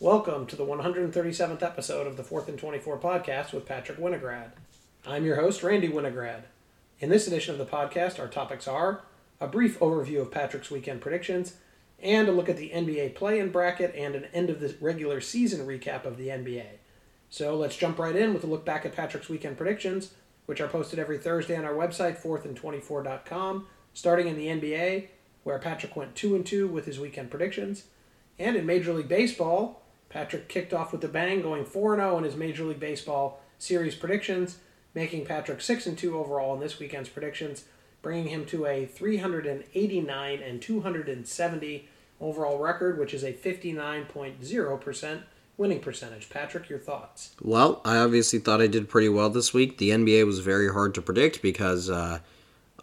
Welcome to the 137th episode of the 4th and 24 podcast with Patrick Winograd. I'm your host, Randy Winograd. In this edition of the podcast, our topics are a brief overview of Patrick's weekend predictions, and a look at the NBA play in bracket and an end of the regular season recap of the NBA. So let's jump right in with a look back at Patrick's weekend predictions, which are posted every Thursday on our website, 4thand24.com, starting in the NBA, where Patrick went 2 and 2 with his weekend predictions. And in Major League Baseball, Patrick kicked off with a bang, going 4 0 in his Major League Baseball series predictions, making Patrick 6 and 2 overall in this weekend's predictions, bringing him to a 389 and 270 overall record, which is a 59.0% winning percentage. Patrick, your thoughts? Well, I obviously thought I did pretty well this week. The NBA was very hard to predict because uh,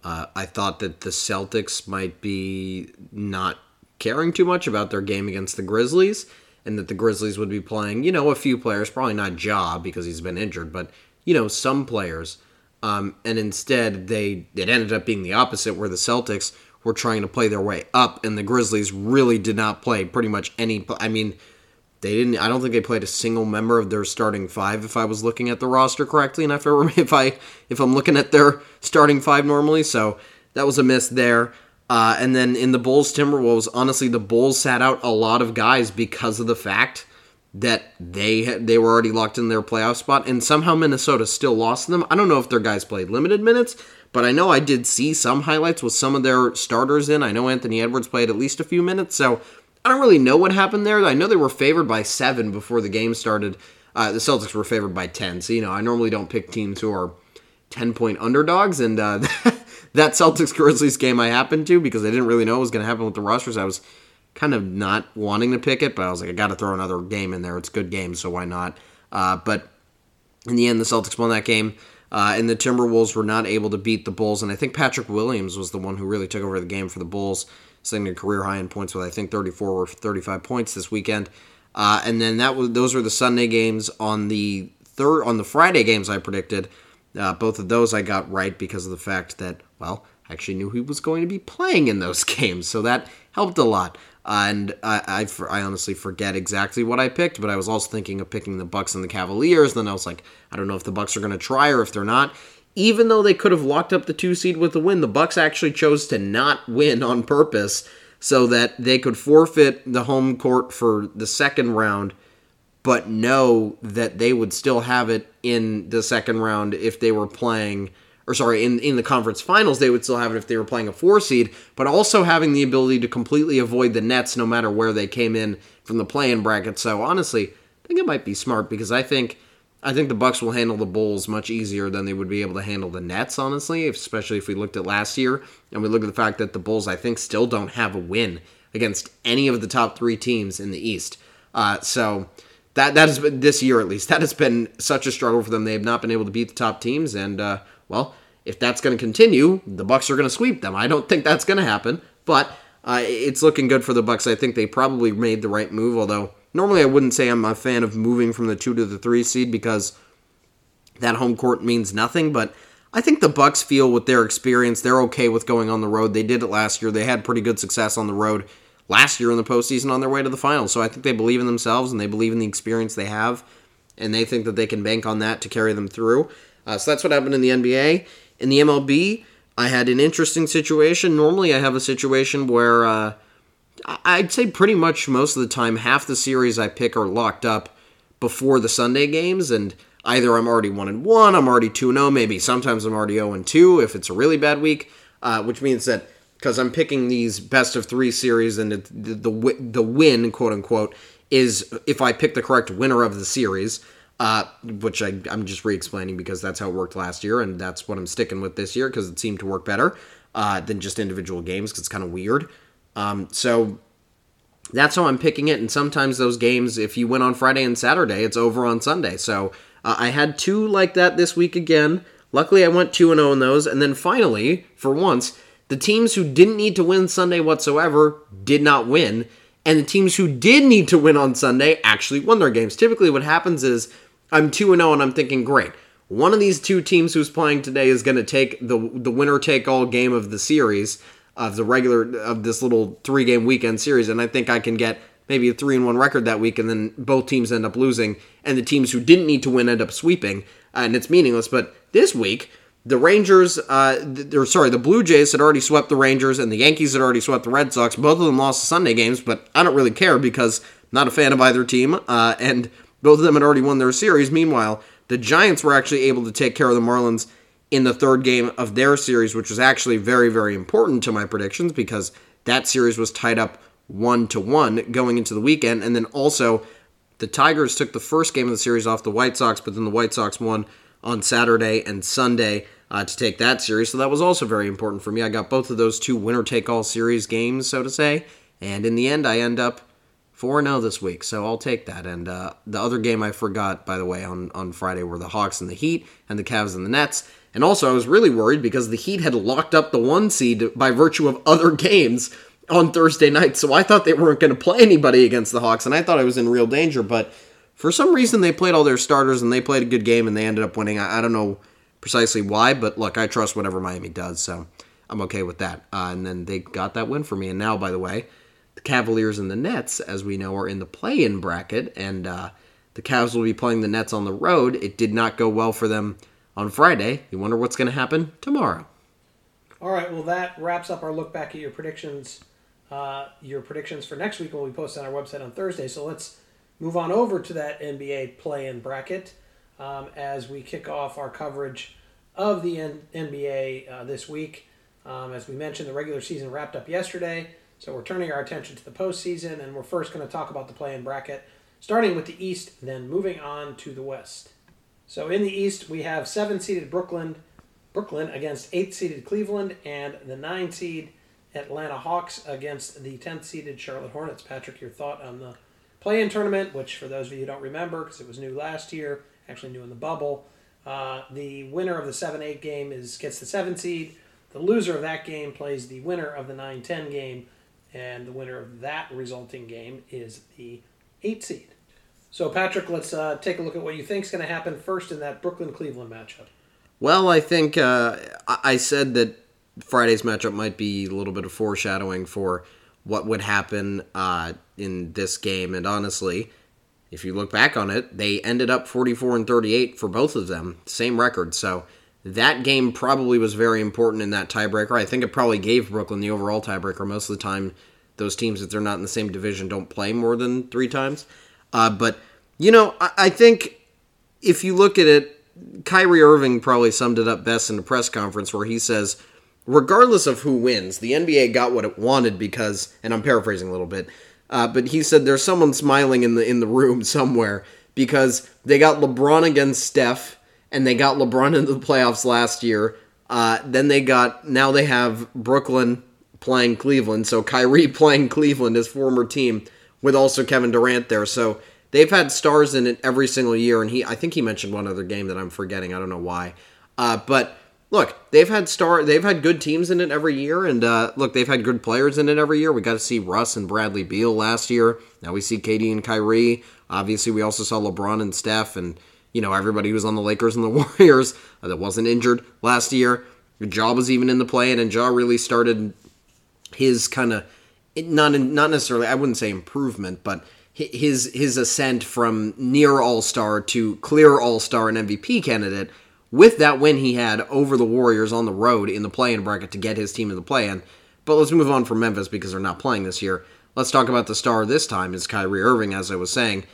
uh, I thought that the Celtics might be not caring too much about their game against the Grizzlies, and that the Grizzlies would be playing, you know, a few players, probably not Ja because he's been injured, but you know, some players. Um, and instead, they it ended up being the opposite, where the Celtics were trying to play their way up, and the Grizzlies really did not play pretty much any. I mean, they didn't. I don't think they played a single member of their starting five. If I was looking at the roster correctly, and if I if I if I'm looking at their starting five normally, so that was a miss there. Uh, and then in the Bulls Timberwolves, honestly, the Bulls sat out a lot of guys because of the fact that they they were already locked in their playoff spot, and somehow Minnesota still lost them. I don't know if their guys played limited minutes, but I know I did see some highlights with some of their starters in. I know Anthony Edwards played at least a few minutes, so I don't really know what happened there. I know they were favored by seven before the game started. Uh, the Celtics were favored by ten, so you know I normally don't pick teams who are ten point underdogs, and uh, that Celtics Grizzlies game I happened to because I didn't really know what was going to happen with the rosters. I was kind of not wanting to pick it, but I was like, I got to throw another game in there. It's good game, so why not? Uh, but in the end, the Celtics won that game. Uh, and the Timberwolves were not able to beat the Bulls. And I think Patrick Williams was the one who really took over the game for the Bulls, setting a career high in points with I think 34 or 35 points this weekend. Uh, and then that was those were the Sunday games. On the third, on the Friday games, I predicted uh, both of those I got right because of the fact that well, I actually knew he was going to be playing in those games, so that helped a lot. Uh, and I, I, I, honestly forget exactly what I picked, but I was also thinking of picking the Bucks and the Cavaliers. Then I was like, I don't know if the Bucks are going to try or if they're not. Even though they could have locked up the two seed with the win, the Bucks actually chose to not win on purpose so that they could forfeit the home court for the second round, but know that they would still have it in the second round if they were playing or sorry, in, in the conference finals, they would still have it if they were playing a four seed, but also having the ability to completely avoid the Nets no matter where they came in from the play-in bracket. So honestly, I think it might be smart because I think I think the Bucks will handle the Bulls much easier than they would be able to handle the Nets, honestly, especially if we looked at last year and we look at the fact that the Bulls, I think, still don't have a win against any of the top three teams in the East. Uh, so that that has been this year at least that has been such a struggle for them. They have not been able to beat the top teams, and uh, well, if that's going to continue, the Bucks are going to sweep them. I don't think that's going to happen, but uh, it's looking good for the Bucks. I think they probably made the right move. Although normally I wouldn't say I'm a fan of moving from the two to the three seed because that home court means nothing. But I think the Bucks feel with their experience, they're okay with going on the road. They did it last year. They had pretty good success on the road last year in the postseason on their way to the finals. So I think they believe in themselves and they believe in the experience they have, and they think that they can bank on that to carry them through. Uh, so that's what happened in the NBA. In the MLB, I had an interesting situation. Normally, I have a situation where uh, I'd say pretty much most of the time, half the series I pick are locked up before the Sunday games, and either I'm already one and one, I'm already two and zero, maybe sometimes I'm already zero and two if it's a really bad week, uh, which means that because I'm picking these best of three series and the, the the win quote unquote is if I pick the correct winner of the series uh, which I, I'm just re-explaining because that's how it worked last year, and that's what I'm sticking with this year because it seemed to work better uh, than just individual games because it's kind of weird. Um, so that's how I'm picking it. And sometimes those games, if you win on Friday and Saturday, it's over on Sunday. So uh, I had two like that this week again. Luckily, I went two and zero oh in those, and then finally, for once, the teams who didn't need to win Sunday whatsoever did not win. And the teams who did need to win on Sunday actually won their games. Typically, what happens is I'm 2 0 and I'm thinking, great. One of these two teams who's playing today is going to take the the winner take all game of the series of the regular of this little three game weekend series, and I think I can get maybe a three and one record that week, and then both teams end up losing, and the teams who didn't need to win end up sweeping, and it's meaningless. But this week, the Rangers, uh, or sorry, the Blue Jays had already swept the Rangers, and the Yankees had already swept the Red Sox. Both of them lost the Sunday games, but I don't really care because I'm not a fan of either team, uh, and both of them had already won their series. Meanwhile, the Giants were actually able to take care of the Marlins in the third game of their series, which was actually very, very important to my predictions because that series was tied up one to one going into the weekend, and then also the Tigers took the first game of the series off the White Sox, but then the White Sox won on Saturday and Sunday uh, to take that series. So that was also very important for me. I got both of those two winner take all series games, so to say. And in the end, I end up 4 0 this week. So I'll take that. And uh, the other game I forgot, by the way, on, on Friday were the Hawks and the Heat, and the Cavs and the Nets. And also, I was really worried because the Heat had locked up the one seed by virtue of other games on Thursday night. So I thought they weren't going to play anybody against the Hawks, and I thought I was in real danger. But for some reason, they played all their starters and they played a good game and they ended up winning. I, I don't know precisely why, but look, I trust whatever Miami does, so I'm okay with that. Uh, and then they got that win for me. And now, by the way, the Cavaliers and the Nets, as we know, are in the play in bracket, and uh, the Cavs will be playing the Nets on the road. It did not go well for them on Friday. You wonder what's going to happen tomorrow. All right, well, that wraps up our look back at your predictions. Uh, your predictions for next week when we post on our website on Thursday. So let's move on over to that NBA play-in bracket um, as we kick off our coverage of the N- NBA uh, this week. Um, as we mentioned, the regular season wrapped up yesterday, so we're turning our attention to the postseason, and we're first going to talk about the play-in bracket, starting with the East, then moving on to the West. So in the East, we have seven-seeded Brooklyn, Brooklyn against eight-seeded Cleveland, and the nine-seed Atlanta Hawks against the tenth-seeded Charlotte Hornets. Patrick, your thought on the play-in tournament, which for those of you who don't remember, because it was new last year, actually new in the bubble. Uh, the winner of the 7-8 game is gets the 7 seed. The loser of that game plays the winner of the 9-10 game, and the winner of that resulting game is the 8 seed. So, Patrick, let's uh, take a look at what you think is going to happen first in that Brooklyn Cleveland matchup. Well, I think uh, I said that Friday's matchup might be a little bit of foreshadowing for what would happen uh, in this game, and honestly, if you look back on it, they ended up 44 and 38 for both of them, same record. So that game probably was very important in that tiebreaker. I think it probably gave Brooklyn the overall tiebreaker. Most of the time, those teams, if they're not in the same division, don't play more than three times. Uh, but, you know, I, I think if you look at it, Kyrie Irving probably summed it up best in a press conference where he says, regardless of who wins, the NBA got what it wanted because, and I'm paraphrasing a little bit, uh, but he said there's someone smiling in the in the room somewhere because they got LeBron against Steph, and they got LeBron into the playoffs last year. Uh, then they got now they have Brooklyn playing Cleveland, so Kyrie playing Cleveland, his former team, with also Kevin Durant there. So they've had stars in it every single year, and he I think he mentioned one other game that I'm forgetting. I don't know why, uh, but look, they've had star, they've had good teams in it every year, and uh, look, they've had good players in it every year. We got to see Russ and Bradley Beal last year. Now we see KD and Kyrie. Obviously, we also saw LeBron and Steph, and you know everybody who was on the Lakers and the Warriors uh, that wasn't injured last year. Ja was even in the play, and Ja really started his kind of not not necessarily I wouldn't say improvement, but his his ascent from near All Star to clear All Star and MVP candidate with that win he had over the Warriors on the road in the play-in bracket to get his team in the play-in. But let's move on from Memphis because they're not playing this year. Let's talk about the star this time is Kyrie Irving, as I was saying.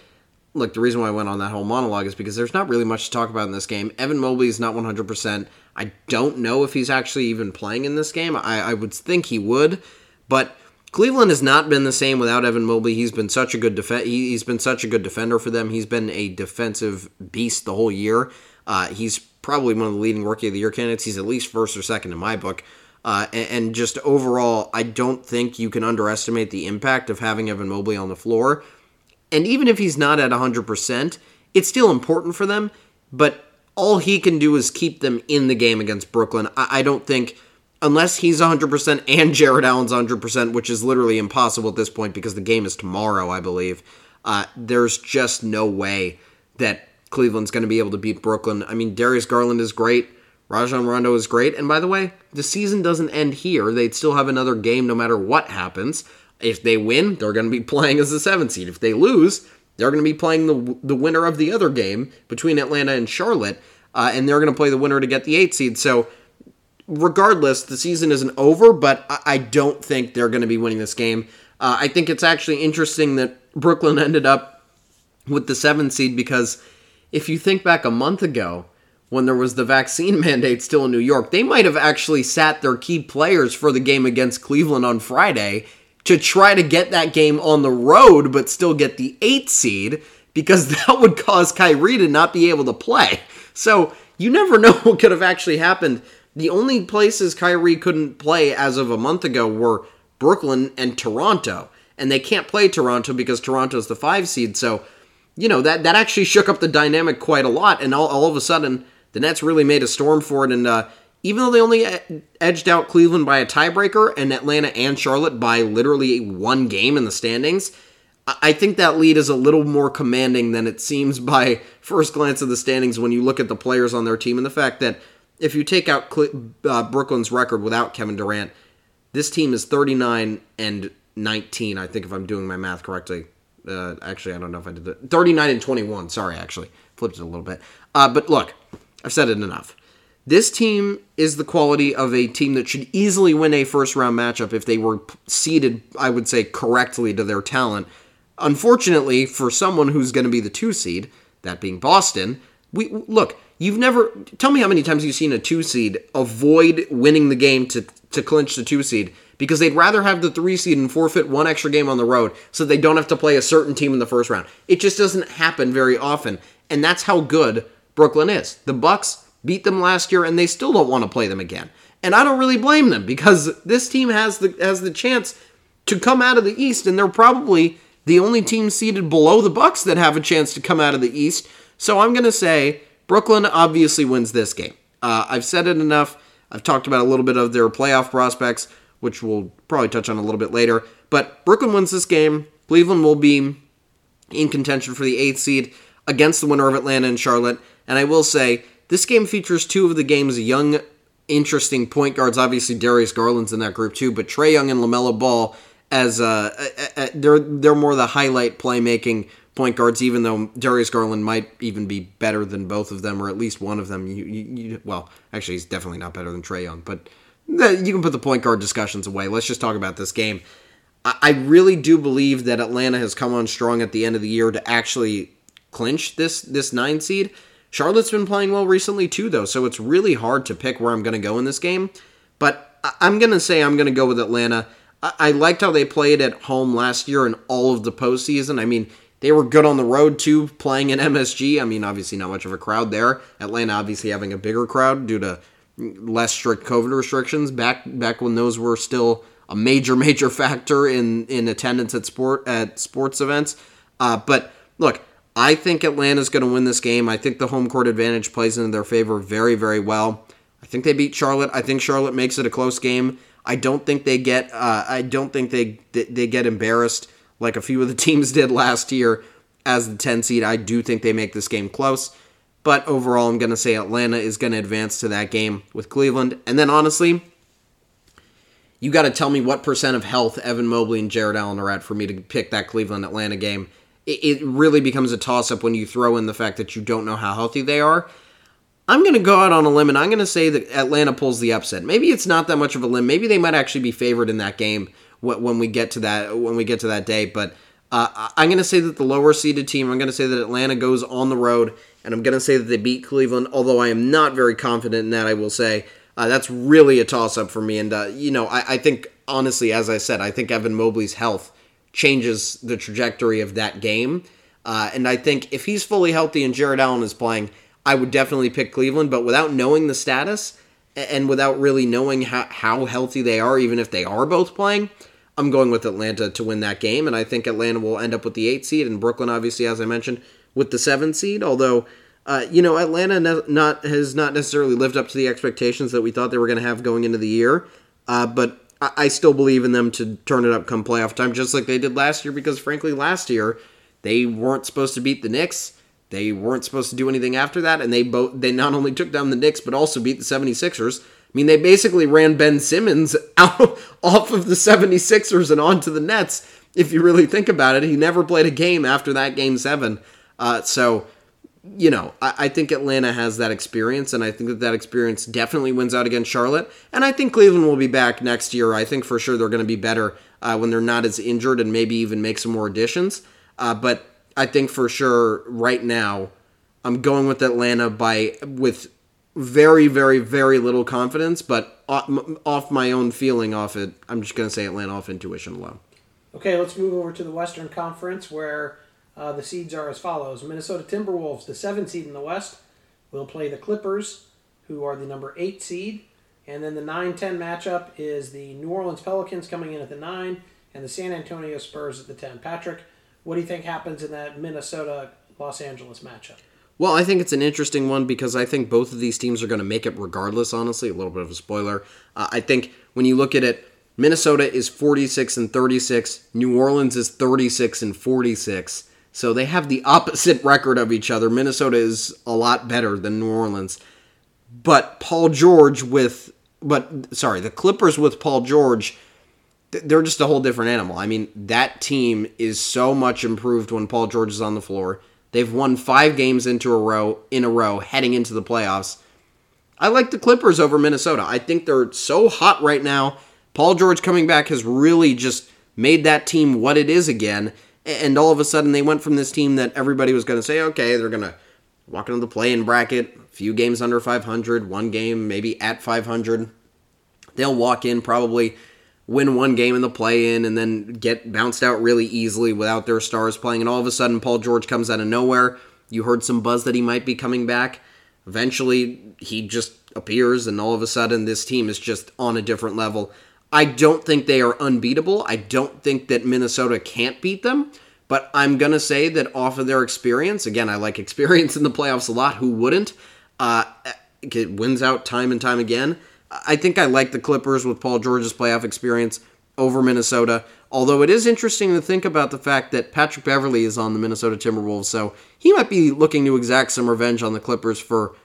Look, the reason why I went on that whole monologue is because there's not really much to talk about in this game. Evan Mobley is not 100%. I don't know if he's actually even playing in this game. I, I would think he would, but Cleveland has not been the same without Evan Mobley. He's been such a good def- he, has been such a good defender for them. He's been a defensive beast the whole year. Uh, he's probably one of the leading rookie of the year candidates. He's at least first or second in my book. Uh, and, and, just overall, I don't think you can underestimate the impact of having Evan Mobley on the floor. And even if he's not at 100%, it's still important for them. But all he can do is keep them in the game against Brooklyn. I, I don't think, unless he's 100% and Jarrett Allen's 100%, which is literally impossible at this point because the game is tomorrow, I believe, uh, there's just no way that Cleveland's going to be able to beat Brooklyn. I mean, Darius Garland is great. Rajon Rondo is great. And by the way, the season doesn't end here. They'd still have another game no matter what happens. If they win, they're going to be playing as the seven seed. If they lose, they're going to be playing the the winner of the other game between Atlanta and Charlotte, uh, and they're going to play the winner to get the eight seed. So, regardless, the season isn't over, but I, I don't think they're going to be winning this game. Uh, I think it's actually interesting that Brooklyn ended up with the seven seed because if you think back a month ago when there was the vaccine mandate still in New York, they might have actually sat their key players for the game against Cleveland on Friday to try to get that game on the road but still get the eight seed because that would cause Kyrie to not be able to play. So you never know what could have actually happened. The only places Kyrie couldn't play as of a month ago were Brooklyn and Toronto. And they can't play Toronto because Toronto's the five seed. So, you know, that, that actually shook up the dynamic quite a lot. And all, all of a sudden, the Nets really made a storm for it. And uh, even though they only edged out Cleveland by a tiebreaker and Atlanta and Charlotte by literally one game in the standings, I think that lead is a little more commanding than it seems by first glance of the standings when you look at the players on their team and the fact that if you take out uh, Brooklyn's record without Kevin Durant, this team is 39 and 19. I think if I'm doing my math correctly. Uh, actually, I don't know if I did that. 39 and 21. Sorry, actually flipped it a little bit. Uh, but look, I've said it enough. This team is the quality of a team that should easily win a first round matchup if they were seeded, I would say, correctly to their talent. Unfortunately, for someone who's going to be the two seed, that being Boston, we look. You've never tell me how many times you've seen a two seed avoid winning the game to to clinch the two seed because they'd rather have the three seed and forfeit one extra game on the road so they don't have to play a certain team in the first round. It just doesn't happen very often, and that's how good Brooklyn is. The Bucks beat them last year and they still don't want to play them again. And I don't really blame them because this team has the has the chance to come out of the East and they're probably the only team seated below the Bucks that have a chance to come out of the East. So I'm going to say Brooklyn obviously wins this game. Uh, I've said it enough. I've talked about a little bit of their playoff prospects, which we'll probably touch on a little bit later. But Brooklyn wins this game. Cleveland will be in contention for the eighth seed against the winner of Atlanta and Charlotte. And I will say, this game features two of the game's young, interesting point guards. Obviously, Darius Garland's in that group too, but Trae Young and LaMelo Ball as uh, they're they're more the highlight playmaking point guards. Even though Darius Garland might even be better than both of them, or at least one of them. You, you, you well, actually, he's definitely not better than Trae Young, but you can put the point guard discussions away. Let's just talk about this game. I really do believe that Atlanta has come on strong at the end of the year to actually clinch this this nine seed. Charlotte's been playing well recently too, though, so it's really hard to pick where I'm going to go in this game. But I'm going to say I'm going to go with Atlanta. I-, liked how they played at home last year in all of the postseason. I mean, they were good on the road too, playing in MSG. I mean, obviously not much of a crowd there. Atlanta obviously having a bigger crowd due to less strict COVID restrictions back back when those were still a major major factor in in attendance at sport at sports events. Uh, but look, I think Atlanta's going to win this game. I think the home court advantage plays into their favor very, very well. I think they beat Charlotte. I think Charlotte makes it a close game. I don't think they get. Uh, I don't think they they get embarrassed like a few of the teams did last year as the 10 seed. I do think they make this game close. But overall, I'm going to say Atlanta is going to advance to that game with Cleveland. And then honestly, you got to tell me what percent of health Evan Mobley and Jarrett Allen are at for me to pick that Cleveland Atlanta game it really becomes a toss up when you throw in the fact that you don't know how healthy they are. I'm going to go out on a limb and I'm going to say that Atlanta pulls the upset. Maybe it's not that much of a limb. Maybe they might actually be favored in that game when we get to that when we get to that day. But uh, I'm going to say that the lower seeded team. I'm going to say that Atlanta goes on the road, and I'm going to say that they beat Cleveland. Although I am not very confident in that, I will say uh, that's really a toss up for me. And uh, you know, I, I think honestly, as I said, I think Evan Mobley's health changes the trajectory of that game. Uh, and I think if he's fully healthy and Jarrett Allen is playing, I would definitely pick Cleveland. But without knowing the status and without really knowing how, how healthy they are, even if they are both playing, I'm going with Atlanta to win that game. And I think Atlanta will end up with the eight seed, and Brooklyn, obviously, as I mentioned, with the seven seed. Although, uh, you know, Atlanta ne- not has not necessarily lived up to the expectations that we thought they were going to have going into the year. Uh, but I still believe in them to turn it up come playoff time, just like they did last year. Because frankly, last year they weren't supposed to beat the Knicks. They weren't supposed to do anything after that, and they both they not only took down the Knicks but also beat the 76ers. I mean, they basically ran Ben Simmons out off of the 76ers and onto the Nets. If you really think about it, he never played a game after that game seven. Uh, so, you know, I, I, think Atlanta has that experience, and I think that that experience definitely wins out against Charlotte. And I think Cleveland will be back next year. I think for sure they're going to be better uh, when they're not as injured and maybe even make some more additions. Uh, but I think for sure right now, I'm going with Atlanta by with very, very, very little confidence, but off my own feeling off it, I'm just going to say Atlanta off intuition alone. Okay, let's move over to the Western Conference where uh, the seeds are as follows Minnesota Timberwolves, the seven seed in the West, will play the Clippers, who are the number eight seed. And then the 9 10 matchup is the New Orleans Pelicans coming in at the 9 and the San Antonio Spurs at the 10. Patrick, what do you think happens in that Minnesota Los Angeles matchup? Well, I think it's an interesting one because I think both of these teams are going to make it regardless, honestly. A little bit of a spoiler. Uh, I think when you look at it, Minnesota is 46 and 36, New Orleans is 36 and 46. So they have the opposite record of each other. Minnesota is a lot better than New Orleans. But Paul George with but sorry, the Clippers with Paul George they're just a whole different animal. I mean, that team is so much improved when Paul George is on the floor. They've won 5 games into a row in a row heading into the playoffs. I like the Clippers over Minnesota. I think they're so hot right now. Paul George coming back has really just made that team what it is again. And all of a sudden, they went from this team that everybody was going to say, okay, they're going to walk into the play-in bracket, a few games under 500, one game maybe at 500. They'll walk in probably win one game in the play-in and then get bounced out really easily without their stars playing and all of a sudden Paul George comes out of nowhere. You heard some buzz that he might be coming back. Eventually, he just appears and all of a sudden this team is just on a different level. I don't think they are unbeatable. I don't think that Minnesota can't beat them. But I'm going to say that off of their experience, again, I like experience in the playoffs a lot. Who wouldn't? Uh, it wins out time and time again. I think I like the Clippers with Paul George's playoff experience over Minnesota. Although it is interesting to think about the fact that Patrick Beverley is on the Minnesota Timberwolves, so he might be looking to exact some revenge on the Clippers for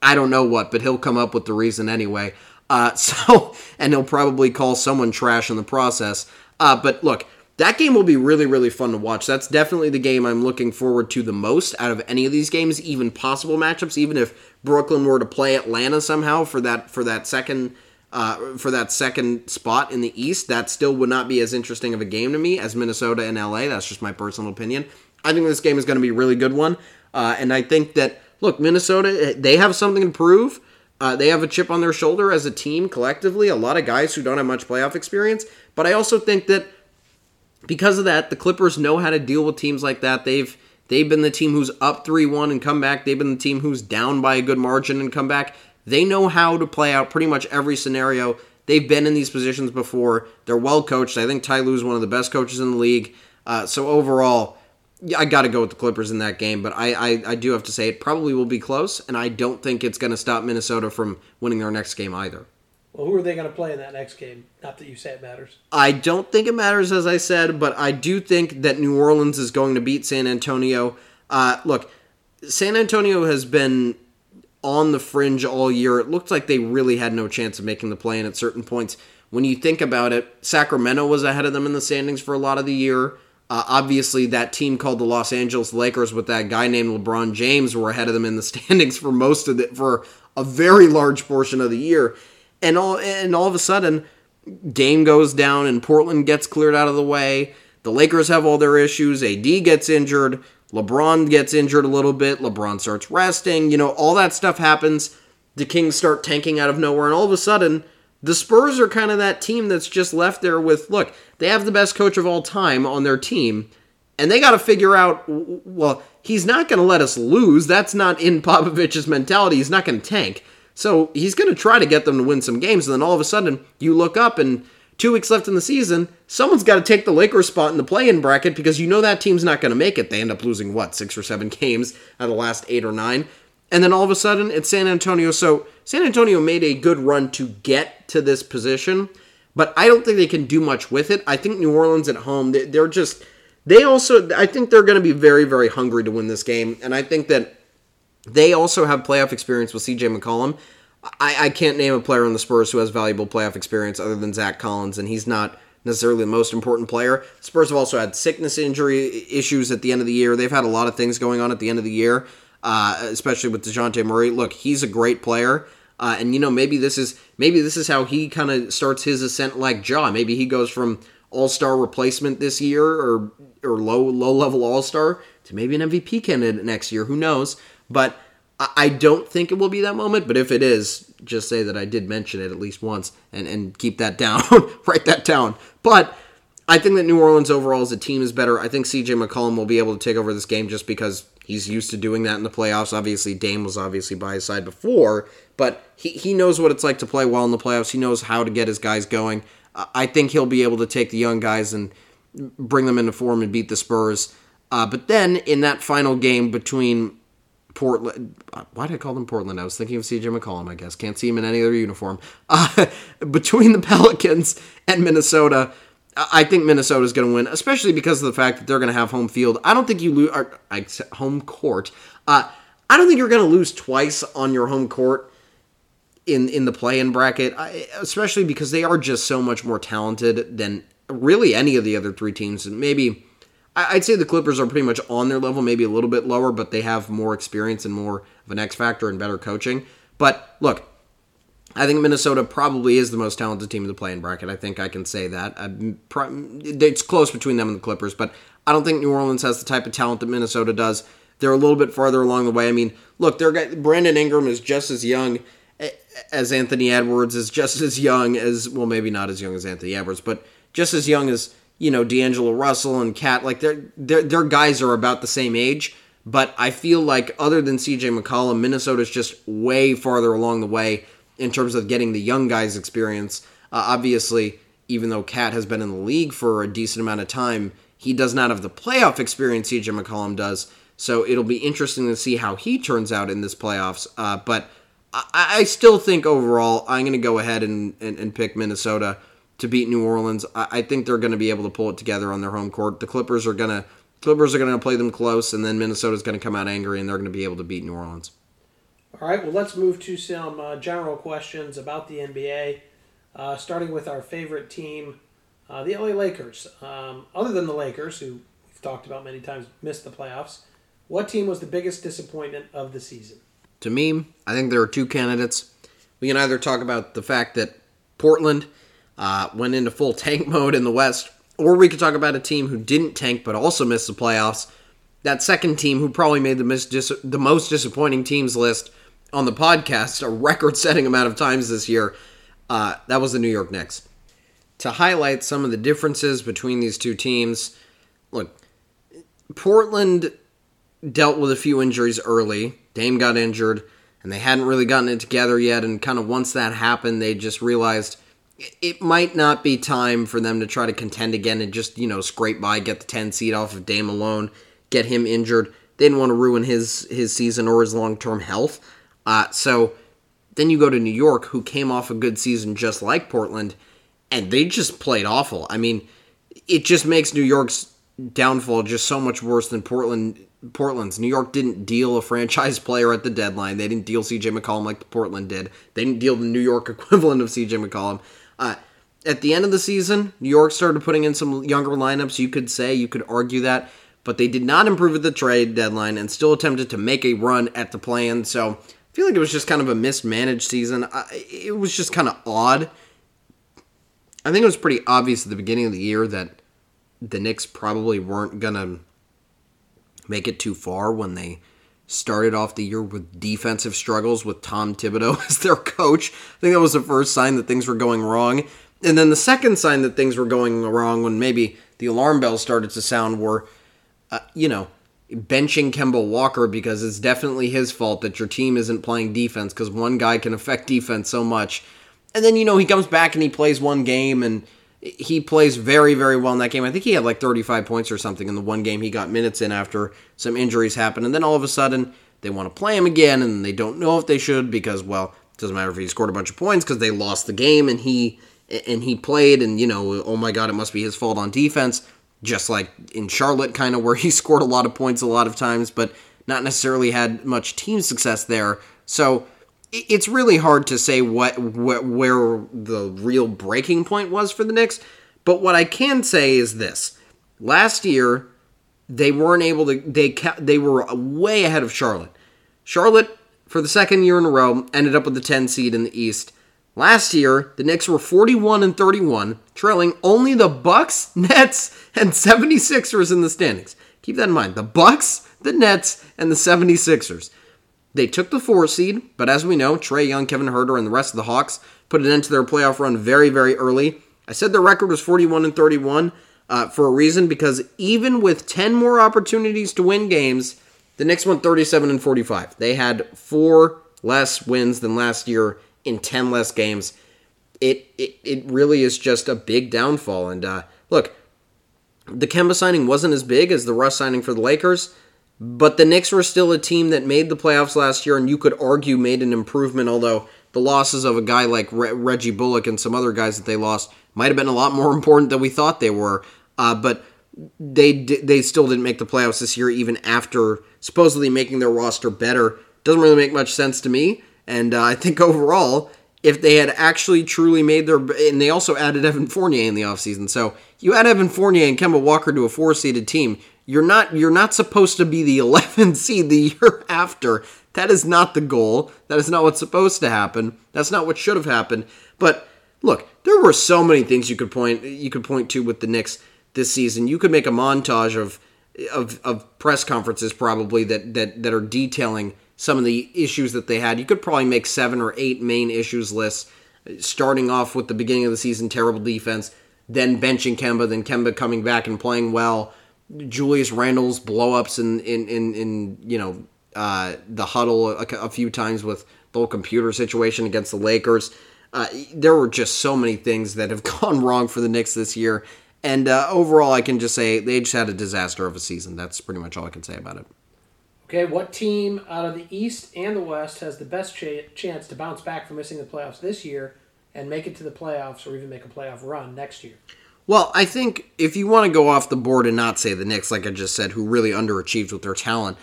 I don't know what, but he'll come up with the reason anyway. Uh, so, and he'll probably call someone trash in the process. Uh, but look, that game will be really, really fun to watch. That's definitely the game I'm looking forward to the most out of any of these games, even possible matchups. Even if Brooklyn were to play Atlanta somehow for that for that second uh, for that second spot in the East, that still would not be as interesting of a game to me as Minnesota and LA. That's just my personal opinion. I think this game is going to be a really good one, uh, and I think that look, Minnesota they have something to prove. Uh, they have a chip on their shoulder as a team collectively. A lot of guys who don't have much playoff experience, but I also think that because of that, the Clippers know how to deal with teams like that. They've they've been the team who's up 3-1 and come back. They've been the team who's down by a good margin and come back. They know how to play out pretty much every scenario. They've been in these positions before. They're well coached. I think Ty Lue is one of the best coaches in the league. Uh, so overall, I got to go with the Clippers in that game. But I, I, I do have to say it probably will be close, and I don't think it's going to stop Minnesota from winning their next game either. Well, who are they going to play in that next game? Not that you say it matters. I don't think it matters, as I said, but I do think that New Orleans is going to beat San Antonio. Uh, look, San Antonio has been on the fringe all year. It looked like they really had no chance of making the play in at certain points. When you think about it, Sacramento was ahead of them in the standings for a lot of the year. Uh, obviously, that team called the Los Angeles Lakers with that guy named LeBron James were ahead of them in the standings for most of it for a very large portion of the year and all and all of a sudden Dame goes down and Portland gets cleared out of the way. The Lakers have all their issues. AD gets injured. LeBron gets injured a little bit. LeBron starts resting. You know, all that stuff happens. The Kings start tanking out of nowhere, and all of a sudden, the Spurs are kind of that team that's just left there with look, they have the best coach of all time on their team, and they got to figure out well, he's not going to let us lose. That's not in Popovich's mentality. He's not going to tank. So he's going to try to get them to win some games. And then all of a sudden, you look up and two weeks left in the season, someone's got to take the Lakers spot in the play in bracket because you know that team's not going to make it. They end up losing, what, six or seven games out of the last eight or nine. And then all of a sudden, it's San Antonio. So San Antonio made a good run to get to this position, but I don't think they can do much with it. I think New Orleans at home, they're just. They also, I think they're going to be very, very hungry to win this game. And I think that they also have playoff experience with CJ McCollum. I, I can't name a player on the Spurs who has valuable playoff experience other than Zach Collins, and he's not necessarily the most important player. Spurs have also had sickness injury issues at the end of the year. They've had a lot of things going on at the end of the year, uh, especially with Dejounte Murray. Look, he's a great player. Uh, and you know maybe this is maybe this is how he kind of starts his ascent like Ja. Maybe he goes from All Star replacement this year or or low low level All Star to maybe an MVP candidate next year. Who knows? But I don't think it will be that moment, but if it is, just say that I did mention it at least once and, and keep that down. Write that down. But I think that New Orleans overall as a team is better. I think CJ McCollum will be able to take over this game just because he's used to doing that in the playoffs. Obviously, Dame was obviously by his side before, but he, he knows what it's like to play well in the playoffs. He knows how to get his guys going. I think he'll be able to take the young guys and bring them into form and beat the Spurs. Uh, but then in that final game between Portland. Why did I call them Portland? I was thinking of CJ McCollum, I guess. Can't see him in any other uniform. Uh, between the Pelicans and Minnesota, I think Minnesota is going to win, especially because of the fact that they're going to have home field. I don't think you lose, home court. Uh, I don't think you're going to lose twice on your home court in in the play-in bracket, especially because they are just so much more talented than really any of the other three teams. And maybe I'd say the Clippers are pretty much on their level, maybe a little bit lower, but they have more experience and more of an X factor and better coaching. But look, I think Minnesota probably is the most talented team in the play-in bracket. I think I can say that. Uh, it's close between them and the Clippers, but I don't think New Orleans has the type of talent that Minnesota does. They're a little bit farther along the way. I mean, look, they're Brandon Ingram is just as young eh, as Anthony Edwards, is just as young as well, maybe not as young as Anthony Edwards, but just as young as you know D'Angelo Russell and KAT, like their their their guys are about the same age. But I feel like other than CJ McCollum, Minnesota's just way farther along the way in terms of getting the young guys experience. Uh, obviously, even though KAT has been in the league for a decent amount of time, he does not have the playoff experience CJ McCollum does. So it'll be interesting to see how he turns out in this playoffs. Uh, but I, I, still think overall, I'm going to go ahead and, and, and pick Minnesota to beat New Orleans. I, I think they're going to be able to pull it together on their home court. The Clippers are going to Clippers are going to play them close, and then Minnesota's going to come out angry, and they're going to be able to beat New Orleans. All right, well, let's move to some uh, general questions about the NBA, uh, starting with our favorite team, uh, the LA Lakers. Um, other than the Lakers, who we've talked about many times, missed the playoffs, what team was the biggest disappointment of the season? To me, I think there are two candidates. We can either talk about the fact that Portland uh, went into full tank mode in the West. Or we could talk about a team who didn't tank but also missed the playoffs. That second team who probably made the, mis- dis- the most disappointing teams list on the podcast a record setting amount of times this year. Uh, that was the New York Knicks. To highlight some of the differences between these two teams, look, Portland dealt with a few injuries early. Dame got injured, and they hadn't really gotten it together yet. And kind of once that happened, they just realized it might not be time for them to try to contend again and just, you know, scrape by, get the 10 seed off of Dame alone, get him injured. They didn't want to ruin his his season or his long term health. Uh, so then you go to New York, who came off a good season just like Portland, and they just played awful. I mean, it just makes New York's downfall just so much worse than Portland. Portland's New York didn't deal a franchise player at the deadline. They didn't deal CJ McCollum like Portland did. They didn't deal the New York equivalent of CJ McCollum. Uh, at the end of the season, New York started putting in some younger lineups. You could say, you could argue that, but they did not improve at the trade deadline and still attempted to make a run at the plan. So feel like it was just kind of a mismanaged season. it was just kind of odd. I think it was pretty obvious at the beginning of the year that the Knicks probably weren't gonna make it too far when they started off the year with defensive struggles with Tom Thibodeau as their coach. I think that was the first sign that things were going wrong. And then the second sign that things were going wrong when maybe the alarm bells started to sound were, uh, you know, benching Kemba Walker because it's definitely his fault that your team isn't playing defense because one guy can affect defense so much. And then, you know, he comes back and he plays one game and he plays very, very well in that game. I think he had like 35 points or something in the one game he got minutes in after some injuries happened. And then all of a sudden, they want to play him again, and they don't know if they should because, well, it doesn't matter if he scored a bunch of points because they lost the game and he and he played, and you know, oh my God, it must be his fault on defense. Just like in Charlotte, kind of where he scored a lot of points a lot of times, but not necessarily had much team success there. So it's really hard to say what, where the real breaking point was for the Knicks. But what I can say is this: last year they weren't able to. They they were way ahead of Charlotte. Charlotte for the second year in a row ended up with the 10 seed in the East. Last year, the Knicks were 41 and 31, trailing only the Bucks, Nets, and 76ers in the standings. Keep that in mind. The Bucks, the Nets, and the 76ers. They took the four seed, but as we know, Trae Young, Kevin Huerter, and the rest of the Hawks put an end to their playoff run very, very early. I said their record was 41 and 31 uh, for a reason because even with 10 more opportunities to win games, the Knicks went 37 and 45. They had four less wins than last year in 10 less games. It it, it really is just a big downfall. And uh, look, the Kemba signing wasn't as big as the Russ signing for the Lakers, but the Knicks were still a team that made the playoffs last year, and you could argue made an improvement. Although the losses of a guy like Re- Reggie Bullock and some other guys that they lost might have been a lot more important than we thought they were. Uh, but they they still didn't make the playoffs this year, even after supposedly making their roster better. Doesn't really make much sense to me. And uh, I think overall, if they had actually truly made their and they also added Evan Fournier in the offseason. So you add Evan Fournier and Kemba Walker to a four seeded team, you're not you're not supposed to be the 11th seed the year after. That is not the goal. That is not what's supposed to happen. That's not what should have happened. But look, there were so many things you could point you could point to with the Knicks this season. You could make a montage of of, of press conferences probably that, that that are detailing some of the issues that they had. You could probably make seven or eight main issues lists, starting off with the beginning of the season, terrible defense, then benching Kemba, then Kemba coming back and playing well, Julius Randle's blowups in in in, in you know uh, the huddle a, a, few times with the whole computer situation against the Lakers. Uh, there were just so many things that have gone wrong for the Knicks this year. And uh, overall, I can just say they just had a disaster of a season. That's pretty much all I can say about it. Okay, what team out of the East and the West has the best ch- chance to bounce back from missing the playoffs this year and make it to the playoffs or even make a playoff run next year? Well, I think if you want to go off the board and not say the Knicks, like I just said, who really underachieved with their talent,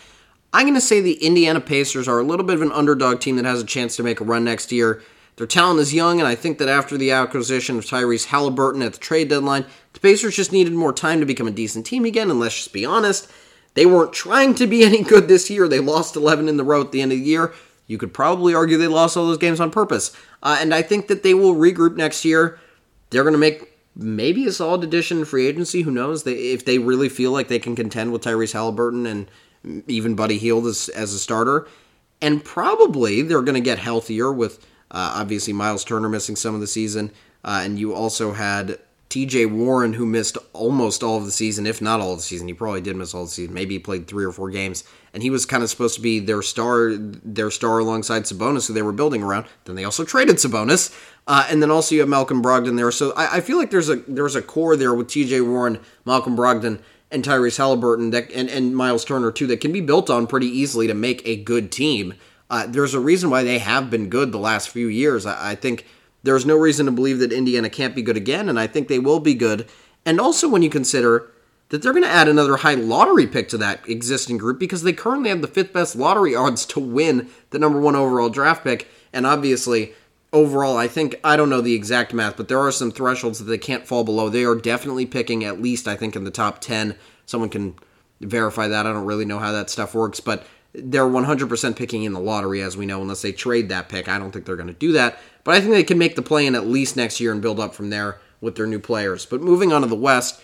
I'm going to say the Indiana Pacers are a little bit of an underdog team that has a chance to make a run next year. Their talent is young, and I think that after the acquisition of Tyrese Haliburton at the trade deadline, the Pacers just needed more time to become a decent team again, and let's just be honest. They weren't trying to be any good this year. They lost 11 in the row at the end of the year. You could probably argue they lost all those games on purpose. Uh, and I think that they will regroup next year. They're going to make maybe a solid addition in free agency. Who knows? They, if they really feel like they can contend with Tyrese Haliburton and even Buddy Hield as, as a starter. And probably they're going to get healthier with uh, obviously Miles Turner missing some of the season. Uh, and you also had TJ Warren, who missed almost all of the season, if not all of the season, he probably did miss all the season. Maybe he played three or four games, and he was kind of supposed to be their star, their star alongside Sabonis, who they were building around. Then they also traded Sabonis, uh, and then also you have Malcolm Brogdon there. So I, I, feel like there's a there's a core there with TJ Warren, Malcolm Brogdon, and Tyrese Haliburton that and, and Miles Turner too that can be built on pretty easily to make a good team. Uh, there's a reason why they have been good the last few years. I, I think there's no reason to believe that Indiana can't be good again, and I think they will be good. And also, when you consider that they're going to add another high lottery pick to that existing group because they currently have the fifth best lottery odds to win the number one overall draft pick. And obviously, overall, I think, I don't know the exact math, but there are some thresholds that they can't fall below. They are definitely picking at least, I think, in the top 10. Someone can verify that. I don't really know how that stuff works, but they're 100% picking in the lottery, as we know, unless they trade that pick. I don't think they're going to do that. But I think they can make the play in at least next year and build up from there with their new players. But moving on to the West,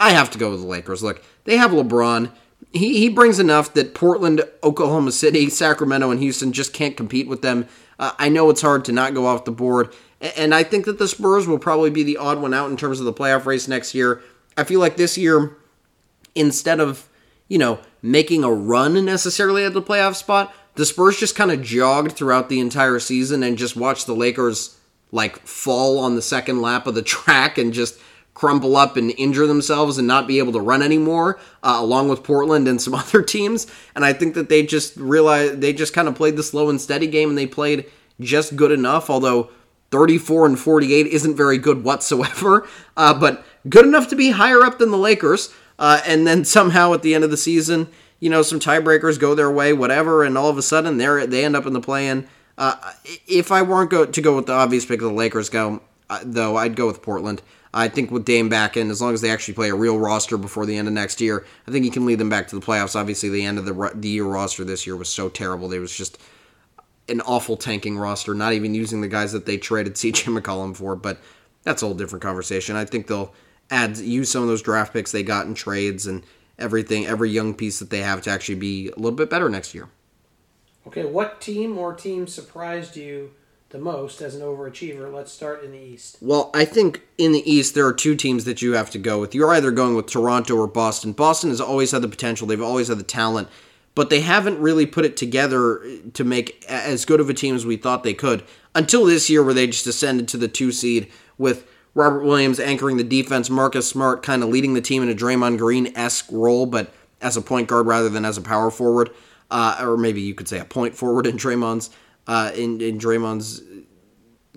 I have to go with the Lakers. Look, they have LeBron. He, he brings enough that Portland, Oklahoma City, Sacramento, and Houston just can't compete with them. Uh, I know it's hard to not go off the board. And I think that the Spurs will probably be the odd one out in terms of the playoff race next year. I feel like this year, instead of, you know, making a run necessarily at the playoff spot, the Spurs just kind of jogged throughout the entire season and just watched the Lakers like fall on the second lap of the track and just crumple up and injure themselves and not be able to run anymore, uh, along with Portland and some other teams. And I think that they just realized they just kind of played the slow and steady game and they played just good enough, although 34 and 48 isn't very good whatsoever, uh, but good enough to be higher up than the Lakers. Uh, and then somehow at the end of the season, you know, some tiebreakers go their way, whatever, and all of a sudden they they end up in the play-in. Uh, if I weren't go to go with the obvious pick of the Lakers, go uh, though, I'd go with Portland. I think with Dame back in, as long as they actually play a real roster before the end of next year, I think he can lead them back to the playoffs. Obviously, the end of the the year roster this year was so terrible; they was just an awful tanking roster. Not even using the guys that they traded CJ McCollum for, but that's a whole different conversation. I think they'll add use some of those draft picks they got in trades and everything, every young piece that they have to actually be a little bit better next year. Okay, what team or team surprised you the most as an overachiever? Let's start in the East. Well, I think in the East there are two teams that you have to go with. You're either going with Toronto or Boston. Boston has always had the potential, they've always had the talent, but they haven't really put it together to make as good of a team as we thought they could until this year where they just ascended to the 2 seed with Robert Williams anchoring the defense, Marcus Smart kind of leading the team in a Draymond Green esque role, but as a point guard rather than as a power forward, uh, or maybe you could say a point forward in Draymond's uh, in in Draymond's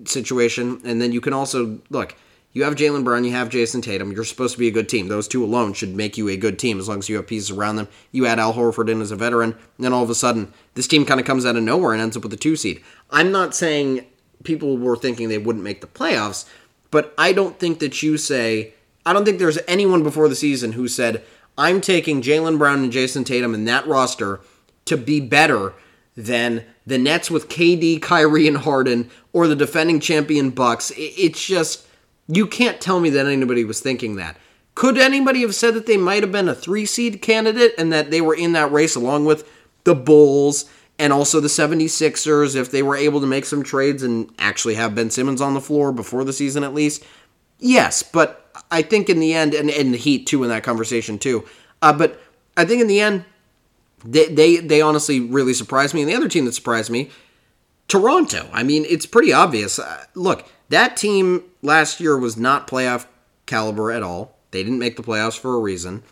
situation. And then you can also look. You have Jaylen Brown, you have Jayson Tatum. You're supposed to be a good team. Those two alone should make you a good team as long as you have pieces around them. You add Al Horford in as a veteran, and then all of a sudden, this team kind of comes out of nowhere and ends up with a two seed. I'm not saying people were thinking they wouldn't make the playoffs, but I don't think that you say, I don't think there's anyone before the season who said, I'm taking Jaylen Brown and Jayson Tatum in that roster to be better than the Nets with KD, Kyrie, and Harden, or the defending champion Bucks. It's just, you can't tell me that anybody was thinking that. Could anybody have said that they might have been a three seed candidate and that they were in that race along with the Bulls and also the 76ers if they were able to make some trades and actually have Ben Simmons on the floor before the season at least. Yes, but I think in the end, and, and the Heat too in that conversation too. Uh, but I think in the end, they, they they honestly really surprised me. And the other team that surprised me, Toronto. I mean, it's pretty obvious. Uh, look, that team last year was not playoff caliber at all. They didn't make the playoffs for a reason.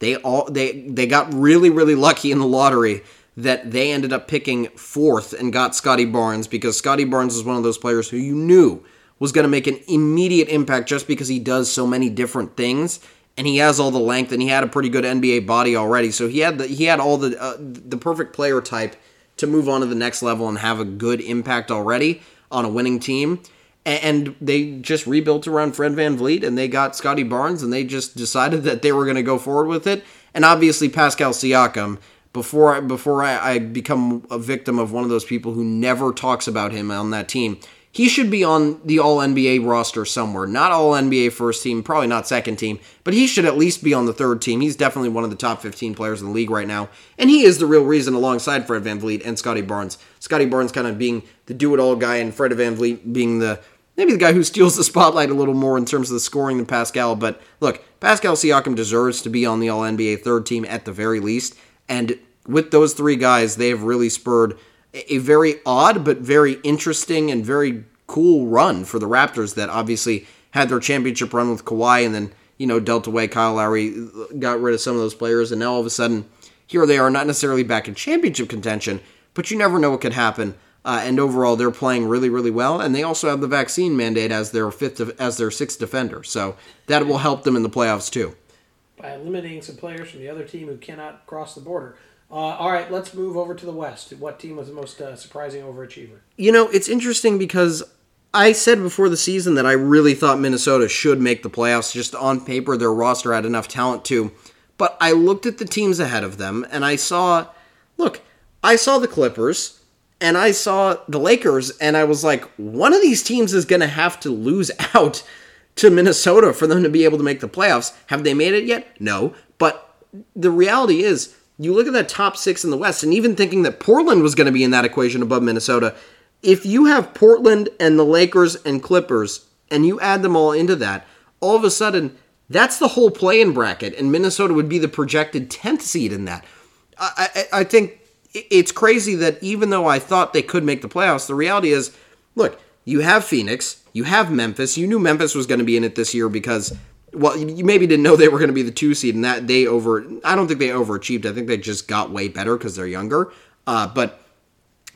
They all they they got really really lucky in the lottery that they ended up picking fourth and got Scottie Barnes because Scottie Barnes is one of those players who you knew was going to make an immediate impact just because he does so many different things and he has all the length and he had a pretty good NBA body already. So he had the he had all the uh, the perfect player type to move on to the next level and have a good impact already on a winning team. And they just rebuilt around Fred Van VanVleet and they got Scottie Barnes and they just decided that they were going to go forward with it. And obviously Pascal Siakam before I, before I, I become a victim of one of those people who never talks about him on that team. He should be on the All NBA roster somewhere. Not All NBA first team, probably not second team, but he should at least be on the third team. He's definitely one of the top 15 players in the league right now. And he is the real reason alongside Fred VanVleet and Scottie Barnes. Scottie Barnes kind of being the do it all guy, and Fred VanVleet being the maybe the guy who steals the spotlight a little more in terms of the scoring than Pascal. But look, Pascal Siakam deserves to be on the All NBA third team at the very least. And with those three guys, they have really spurred a very odd but very interesting and very cool run for the Raptors that obviously had their championship run with Kawhi and then, you know, dealt away Kyle Lowry, got rid of some of those players, and now all of a sudden, here they are, not necessarily back in championship contention, but you never know what could happen. Uh, and overall, they're playing really, really well, and they also have the vaccine mandate as their fifth, as their sixth defender, so that will help them in the playoffs too. By eliminating some players from the other team who cannot cross the border. Uh, all right, let's move over to the West. What team was the most uh, surprising overachiever? You know, it's interesting because I said before the season that I really thought Minnesota should make the playoffs. Just on paper, their roster had enough talent to. But I looked at the teams ahead of them and I saw, look, I saw the Clippers and I saw the Lakers, and I was like, one of these teams is going to have to lose out to Minnesota for them to be able to make the playoffs. Have they made it yet? No. But the reality is, you look at that top six in the West, and even thinking that Portland was going to be in that equation above Minnesota, if you have Portland and the Lakers and Clippers, and you add them all into that, all of a sudden, that's the whole play-in bracket, and Minnesota would be the projected 10th seed in that. I, I, I think it's crazy that even though I thought they could make the playoffs, the reality is, look, you have Phoenix, you have Memphis. You knew Memphis was going to be in it this year because well, you maybe didn't know they were going to be the two seed, and that they over. I don't think they overachieved. I think they just got way better because they're younger. Uh, but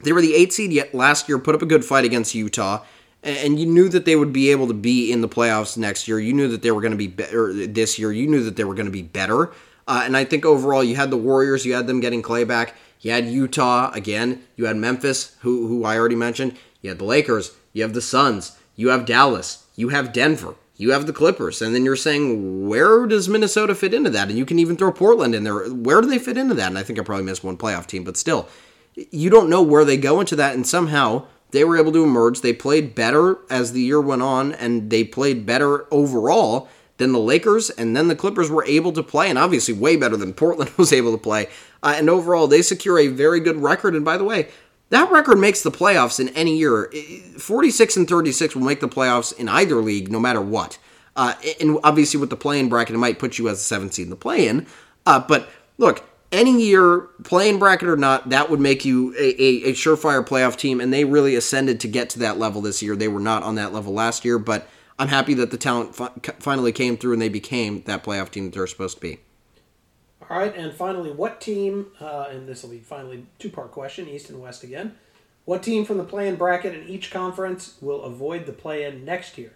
they were the eight seed yet last year. Put up a good fight against Utah, and you knew that they would be able to be in the playoffs next year. You knew that they were going to be better this year. You knew that they were going to be better. Uh, and I think overall, you had the Warriors. You had them getting Clay back. You had Utah again. You had Memphis, who who I already mentioned. You had the Lakers. You have the Suns. You have Dallas. You have Denver. You have the Clippers. And then you're saying, where does Minnesota fit into that? And you can even throw Portland in there. Where do they fit into that? And I think I probably missed one playoff team, but still, you don't know where they go into that. And somehow they were able to emerge. They played better as the year went on, and they played better overall than the Lakers, and then the Clippers were able to play, and obviously way better than Portland was able to play. Uh, and overall, they secure a very good record. And by the way, that record makes the playoffs in any year. 46 and 36 will make the playoffs in either league, no matter what. Uh, and obviously, with the play-in bracket, it might put you as a seventh seed in the play-in. Uh, but look, any year, play-in bracket or not, that would make you a, a, a surefire playoff team. And they really ascended to get to that level this year. They were not on that level last year, but I'm happy that the talent fi- finally came through and they became that playoff team that they're supposed to be. All right, and finally, what team? Uh, and this will be finally two-part question, East and West again. What team from the play-in bracket in each conference will avoid the play-in next year?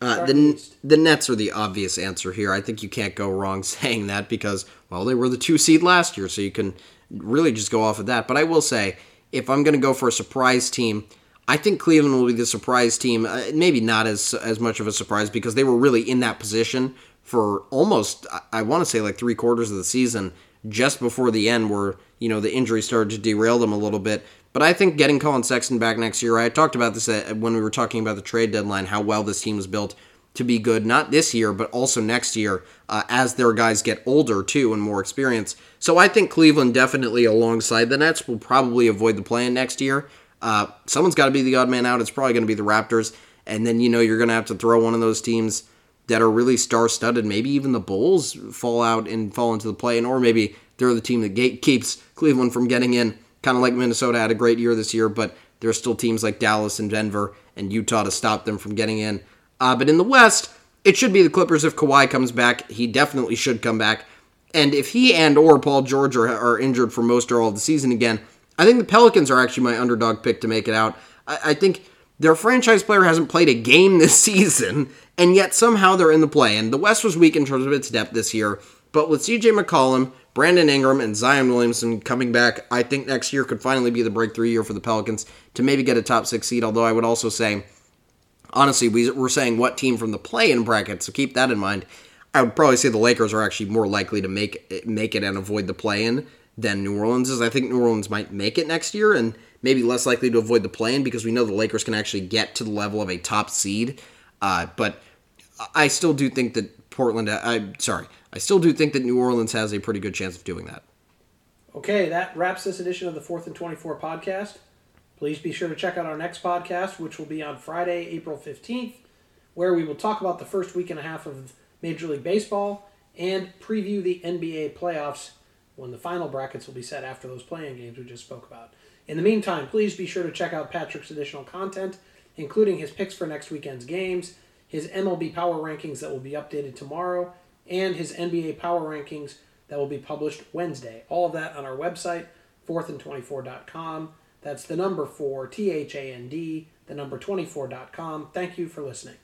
Uh, the the Nets are the obvious answer here. I think you can't go wrong saying that because well they were the two seed last year, so you can really just go off of that. But I will say, if I'm going to go for a surprise team, I think Cleveland will be the surprise team. Uh, maybe not as as much of a surprise because they were really in that position for almost I want to say like three quarters of the season, just before the end, where you know the injury started to derail them a little bit. But I think getting Collin Sexton back next year, I talked about this when we were talking about the trade deadline, how well this team was built to be good, not this year, but also next year, uh, as their guys get older too and more experience. So I think Cleveland definitely, alongside the Nets, will probably avoid the play-in next year. Uh, someone's got to be the odd man out. It's probably going to be the Raptors, and then you know you're going to have to throw one of those teams that are really star-studded. Maybe even the Bulls fall out and fall into the play, and or maybe they're the team that gate keeps Cleveland from getting in kind of like Minnesota had a great year this year, but there's still teams like Dallas and Denver and Utah to stop them from getting in. Uh, but in the West, it should be the Clippers if Kawhi comes back. He definitely should come back. And if he and or Paul George are, are injured for most or all of the season again, I think the Pelicans are actually my underdog pick to make it out. I, I think their franchise player hasn't played a game this season, and yet somehow they're in the play. And the West was weak in terms of its depth this year, but with CJ McCollum, Brandon Ingram and Zion Williamson coming back, I think next year could finally be the breakthrough year for the Pelicans to maybe get a top six seed. Although I would also say, honestly, we, are saying what team from the play-in bracket, so keep that in mind. I would probably say the Lakers are actually more likely to make it, make it and avoid the play-in than New Orleans is. I think New Orleans might make it next year and maybe less likely to avoid the play-in because we know the Lakers can actually get to the level of a top seed. Uh, but I still do think that Portland. I'm sorry. I still do think that New Orleans has a pretty good chance of doing that. Okay, that wraps this edition of the Fourth and 24 podcast. Please be sure to check out our next podcast, which will be on Friday, April 15th, where we will talk about the first week and a half of Major League Baseball and preview the NBA playoffs when the final brackets will be set after those play-in games we just spoke about. In the meantime, please be sure to check out Patrick's additional content, including his picks for next weekend's games, his MLB power rankings that will be updated tomorrow, and his NBA power rankings that will be published Wednesday. All of that on our website, fourthand24.com. That's the number four, T H A N D, the number 24.com. Thank you for listening.